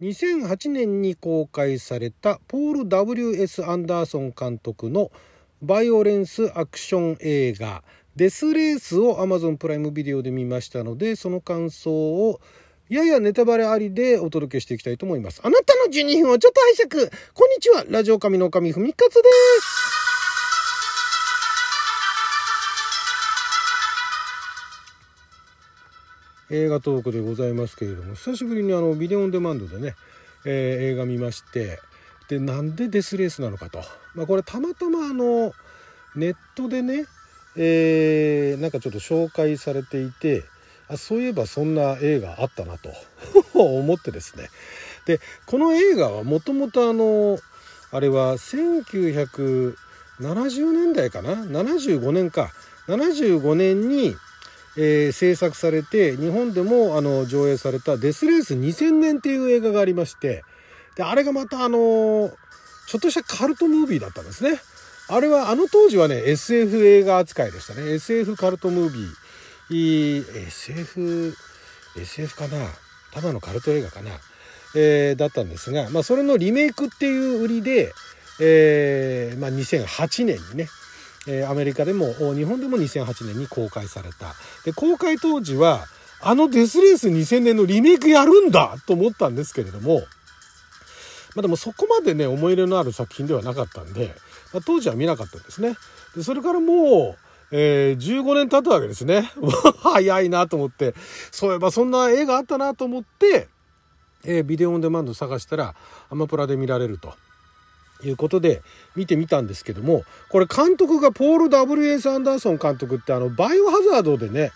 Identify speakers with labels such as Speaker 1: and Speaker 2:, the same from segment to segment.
Speaker 1: 2008年に公開されたポール・ W.S. アンダーソン監督のバイオレンスアクション映画デスレースを Amazon プライムビデオで見ましたのでその感想をややネタバレありでお届けしていきたいと思います。あなたの12分をちょっと拝借こんにちはラジオ神の神ふみかつです映画トークでございますけれども久しぶりにあのビデオオンデマンドでね、えー、映画見ましてでなんでデスレースなのかと、まあ、これたまたまあのネットでね、えー、なんかちょっと紹介されていてあそういえばそんな映画あったなと。思ってですね。でこの映画はもともとあのあれは1970年代かな？75年か。75年にえー、制作されて日本でもあの上映された「デスレース2000年」っていう映画がありましてであれがまたあのちょっとしたカルトムービーだったんですね。あれはあの当時はね SF 映画扱いでしたね。SF カルトムービー。SF SF かな。ただのカルト映画かな、えー、だったんですが、まあ、それのリメイクっていう売りで、えーまあ、2008年にねえアメリカでも日本でも2008年に公開された。で公開当時はあのデスレース2000年のリメイクやるんだと思ったんですけれどもまあ、でもそこまでね思い入れのある作品ではなかったんで、まあ、当時は見なかったんですね。でそれからもう、えー、15年経ったわけですね。早いなと思ってそういえばそんな映画あったなと思って、えー、ビデオオンデマンド探したらアマプラで見られると。いうことで見てみたんですけどもこれ監督がポール・ W.S. アンダーソン監督ってあのバイオハザードでね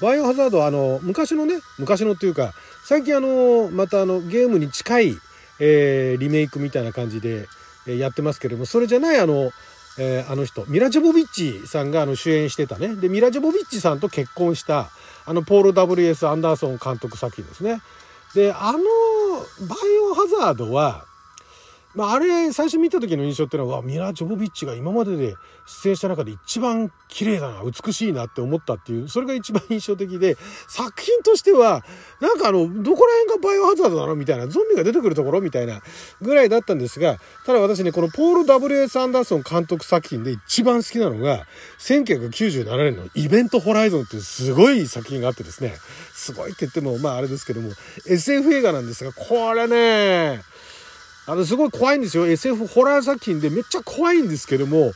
Speaker 1: バイオハザードあの昔のね昔のっていうか最近あのまたあのゲームに近い、えー、リメイクみたいな感じでやってますけれどもそれじゃないあの、えー、あの人ミラ・ジョボビッチさんがあの主演してたねでミラ・ジョボビッチさんと結婚したあのポール・ W.S. アンダーソン監督作品ですね。であのバイオハザードはまあ、あれ最初見た時の印象っていうのはミラ・ジョボビッチが今までで出演した中で一番綺麗だな美しいなって思ったっていうそれが一番印象的で 作品としてはなんかあのどこら辺がバイオハザードなのみたいなゾンビが出てくるところみたいなぐらいだったんですがただ私ねこのポール・ W.S. アンダーソン監督作品で一番好きなのが1997年の「イベント・ホライゾン」っていうすごい作品があってですねすごいって言ってもまああれですけども SF 映画なんですがこれねあの、すごい怖いんですよ。SF ホラー作品でめっちゃ怖いんですけども、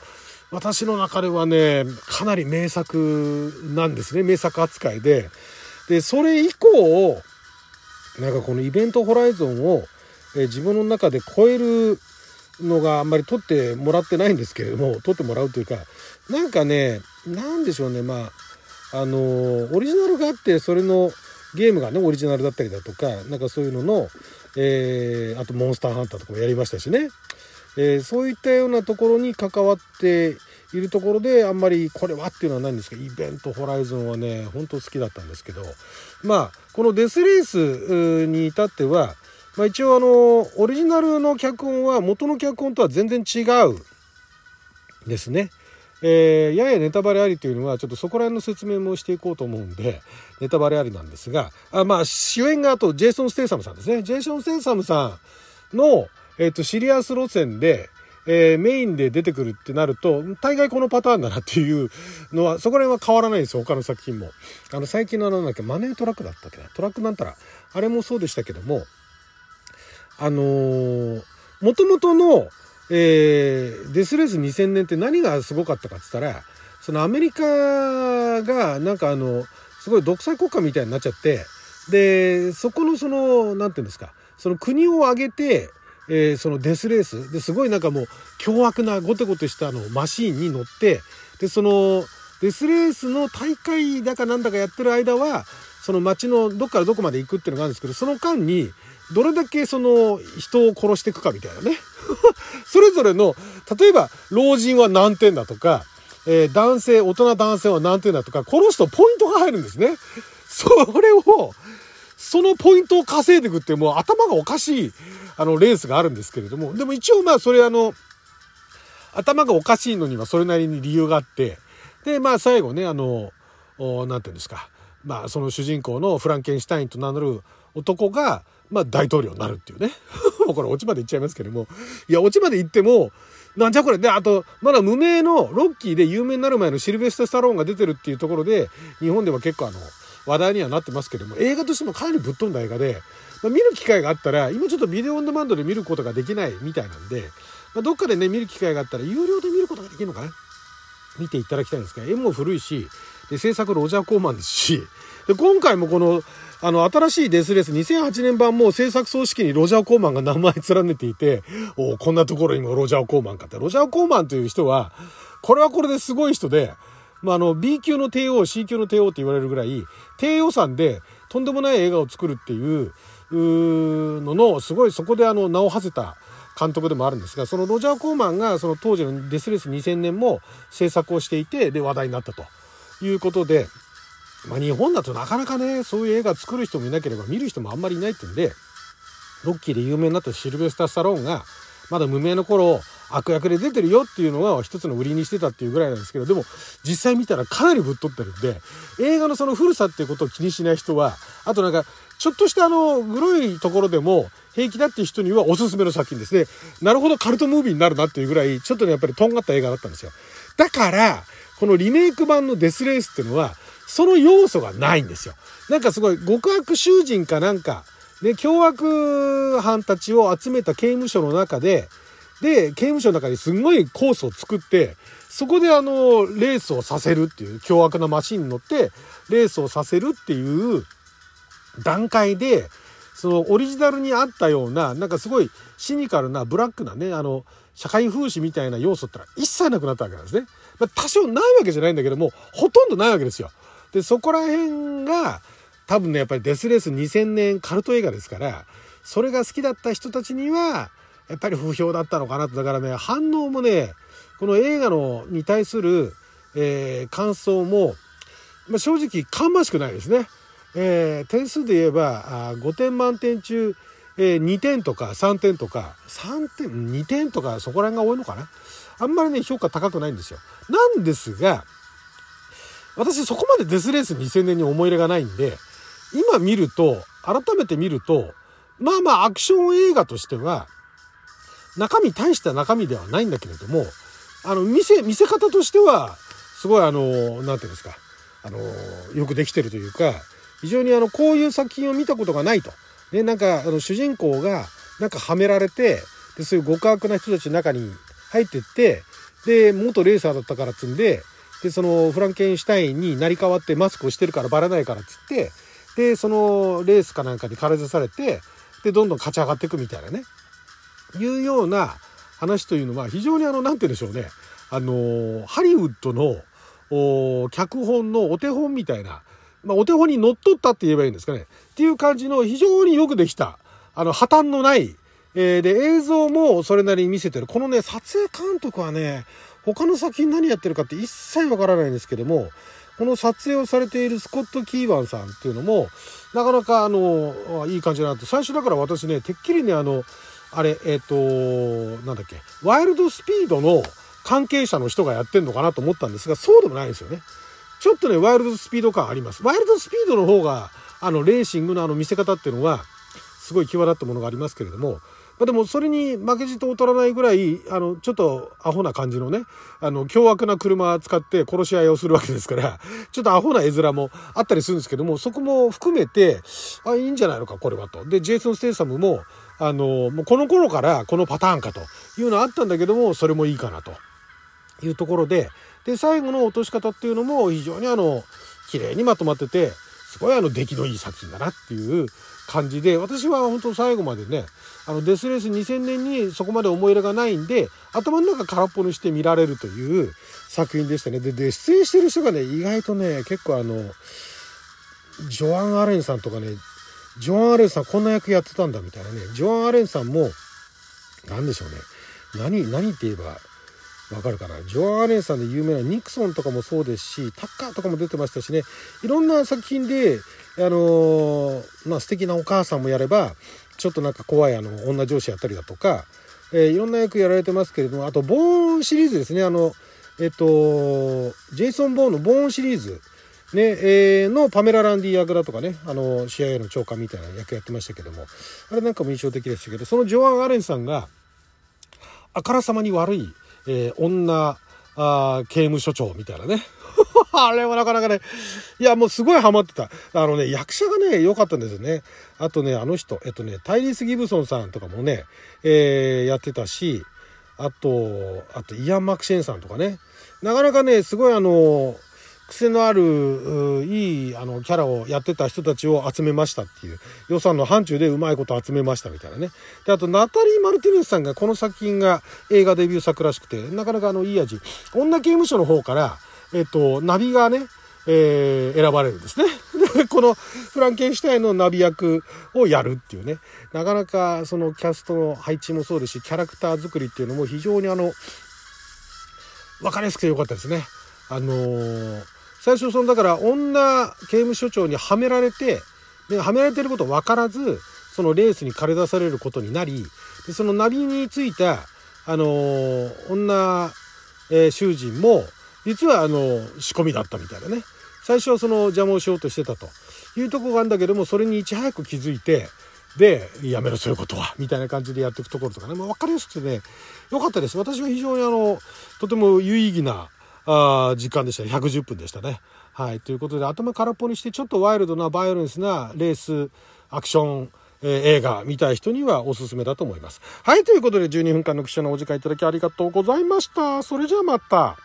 Speaker 1: 私の中ではね、かなり名作なんですね。名作扱いで。で、それ以降、なんかこのイベントホライゾンを、え自分の中で超えるのがあんまり撮ってもらってないんですけれども、撮ってもらうというか、なんかね、なんでしょうね、まあ、あのオリジナルがあって、それのゲームがね、オリジナルだったりだとか、なんかそういうのの、えー、あとモンスターハンターとかもやりましたしね、えー、そういったようなところに関わっているところであんまりこれはっていうのはないんですけどイベントホライゾンはね本当好きだったんですけどまあこのデスレースに至っては、まあ、一応あのオリジナルの脚本は元の脚本とは全然違うですね。えー、ややネタバレありというのはちょっとそこら辺の説明もしていこうと思うんでネタバレありなんですがあまあ主演があとジェイソン・ステイサムさんですね。ジェイソン・ステイサムさんの、えーと、シリアス路線でえー、メインで出てくるってなると、大概このパターンだなっていうのは、そこら辺は変わらないんですよ、他の作品も。あの、最近のあのなんだっけ、マネートラックだったっけな、トラックなんたら、あれもそうでしたけども、あのー、元々の、えー、デスレース2000年って何がすごかったかっつったら、そのアメリカがなんかあの、すごい独裁国家みたいになっちゃって、で、そこのその、なんていうんですか、その国を挙げて、えー、そのデスレースですごいなんかもう凶悪なゴテゴテしたあのマシーンに乗ってでそのデスレースの大会だかなんだかやってる間はその街のどっからどこまで行くっていうのがあるんですけどその間にどれだけその人を殺していくかみたいなね。それぞれの例えば老人は何点だとか、えー、男性大人男性は何点だとか殺すとポイントが入るんですね。それをそのポイントを稼いでいくってもう頭がおかしいあのレースがあるんですけれどもでも一応まあそれあの頭がおかしいのにはそれなりに理由があってでまあ最後ねあの何て言うんですかまあその主人公のフランケンシュタインと名乗る男がまあ大統領になるっていうね。もうこれオチまで言っちゃいますけども。いや、オチまで言っても、なんじゃこれ。で、あと、まだ無名のロッキーで有名になる前のシルベスタ・スタローンが出てるっていうところで、日本では結構あの、話題にはなってますけども、映画としてもかなりぶっ飛んだ映画で、まあ、見る機会があったら、今ちょっとビデオオンデマンドで見ることができないみたいなんで、まあ、どっかでね、見る機会があったら、有料で見ることができるのかな？見ていただきたいんですが、絵も古いし、で、制作ロジャー・コーマンですし、で、今回もこの、あの、新しいデスレース2008年版も制作総指揮にロジャー・コーマンが名前連ねていて、おこんなところにもロジャー・コーマンかって。ロジャー・コーマンという人は、これはこれですごい人で、まあ、あの、B 級の帝王、C 級の帝王って言われるぐらい、低予算でとんでもない映画を作るっていうのの、すごいそこであの、名を馳せた監督でもあるんですが、そのロジャー・コーマンがその当時のデスレース2000年も制作をしていて、で、話題になったということで、まあ、日本だとなかなかね、そういう映画作る人もいなければ見る人もあんまりいないってんで、ロッキーで有名になったシルベスタ・スタローンが、まだ無名の頃、悪役で出てるよっていうのが一つの売りにしてたっていうぐらいなんですけど、でも実際見たらかなりぶっ飛ってるんで、映画のその古さっていうことを気にしない人は、あとなんか、ちょっとしたあの、グロいところでも平気だっていう人にはおすすめの作品ですね。なるほどカルトムービーになるなっていうぐらい、ちょっとね、やっぱりとんがった映画だったんですよ。だから、このリメイク版のデスレースっていうのは、その要素がないんですよ。なんかすごい極悪囚人かなんか、ね、凶悪犯たちを集めた刑務所の中で、で、刑務所の中にすんごいコースを作って、そこであの、レースをさせるっていう、凶悪なマシンに乗って、レースをさせるっていう段階で、そのオリジナルにあったような、なんかすごいシニカルなブラックなね、あの、社会風刺みたいな要素ってのは一切なくなったわけなんですね。まあ、多少ないわけじゃないんだけども、ほとんどないわけですよ。で、そこら辺が、多分ね、やっぱりデスレース2000年カルト映画ですから、それが好きだった人たちには、やっぱり不評だったのかなと。だからね、反応もね、この映画のに対する、えー、感想も、まあ、正直芳しくないですね。えー、点数で言えばあ5点満点中、えー、2点とか3点とか3点2点とかそこら辺が多いのかなあんまりね評価高くないんですよ。なんですが私そこまでデスレース2000年に思い入れがないんで今見ると改めて見るとまあまあアクション映画としては中身大した中身ではないんだけれどもあの見せ見せ方としてはすごいあの何て言うんですかあのよくできてるというか非常にあのこういう作品を見たことがないと。でなんかあの主人公がなんかはめられてでそういう極悪な人たちの中に入ってってで元レーサーだったからっつんででそのフランケンシュタインに成り代わってマスクをしてるからバレないからっつってでそのレースかなんかに駆らされてでどんどん勝ち上がっていくみたいなね。いうような話というのは非常にあの何て言うんでしょうね。あのハリウッドの脚本のお手本みたいな、まあ、お手本にのっとったって言えばいいんですかね。っていう感じの非常によくできたあの破綻のない、えー、で映像もそれなりに見せてる。このね撮影監督はね他の作品何やってるかって一切わからないんですけどもこの撮影をされているスコット・キーワンさんっていうのもなかなかあのいい感じだなと最初だから私ねてっきりねあのあれ、えっ、ー、と、なんだっけ、ワイルドスピードの関係者の人がやってんのかなと思ったんですが、そうでもないんですよね。ちょっとね、ワイルドスピード感あります。ワイルドスピードの方が、あの、レーシングのあの見せ方っていうのは、すごい際立ったものがありますけれども、まあ、でもそれに負けじと劣らないぐらい、あの、ちょっとアホな感じのね、あの、凶悪な車使って殺し合いをするわけですから、ちょっとアホな絵面もあったりするんですけども、そこも含めて、あ、いいんじゃないのか、これはと。で、ジェイソン・ステイサムも、あの、もうこの頃からこのパターンかというのはあったんだけども、それもいいかなというところで、で、最後の落とし方っていうのも非常にあの、綺麗にまとまってて、すごいあの出来のいい作品だなっていう感じで、私は本当最後までね、あのデスレース2000年にそこまで思い入れがないんで、頭の中空っぽにして見られるという作品でしたね。で、で出演してる人がね、意外とね、結構あの、ジョアン・アレンさんとかね、ジョアン・アレンさんこんな役やってたんだみたいなね。ジョアン・アレンさんも、何でしょうね。何、何って言えばわかるかな。ジョアン・アレンさんで有名なニクソンとかもそうですし、タッカーとかも出てましたしね。いろんな作品で、あのー、まあ素敵なお母さんもやれば、ちょっとなんか怖いあの、女上司やったりだとか、えー、いろんな役やられてますけれども、あと、ボーンシリーズですね。あの、えっと、ジェイソン・ボーンのボーンシリーズ。ね、えー、のパメラ・ランディ役だとかね、あの、CIA の長官みたいな役やってましたけども、あれなんかも印象的でしたけど、そのジョアン・アレンさんが、あからさまに悪い、えー、女、あ刑務所長みたいなね。あれはなかなかね、いや、もうすごいハマってた。あのね、役者がね、良かったんですよね。あとね、あの人、えっとね、タイリス・ギブソンさんとかもね、えー、やってたし、あと、あと、イアン・マクシェンさんとかね。なかなかね、すごいあの、癖のある、いい、あの、キャラをやってた人たちを集めましたっていう、予算の範疇でうまいこと集めましたみたいなね。で、あと、ナタリー・マルティネスさんがこの作品が映画デビュー作らしくて、なかなかあの、いい味。女刑務所の方から、えっと、ナビがね、えー、選ばれるんですね。で、このフランケンシュタインのナビ役をやるっていうね。なかなかそのキャストの配置もそうですし、キャラクター作りっていうのも非常にあの、わかりやすくてよかったですね。あのー、最初そのだから女刑務所長にはめられて、で、はめられてること分からず、そのレースに駆り出されることになり、でそのナビについた、あのー、女、えー、囚人も、実はあの、仕込みだったみたいなね。最初はその邪魔をしようとしてたというとこがあるんだけども、それにいち早く気づいて、で、やめろそういうことは、みたいな感じでやっていくところとかね、まあ、分かりやすくてね、良かったです。私は非常にあの、とても有意義な、あ時間でした。110分でしたね。はい。ということで、頭空っぽにして、ちょっとワイルドな、バイオレンスなレース、アクション、えー、映画見たい人にはおすすめだと思います。はい。ということで、12分間の記者のお時間いただきありがとうございました。それじゃあまた。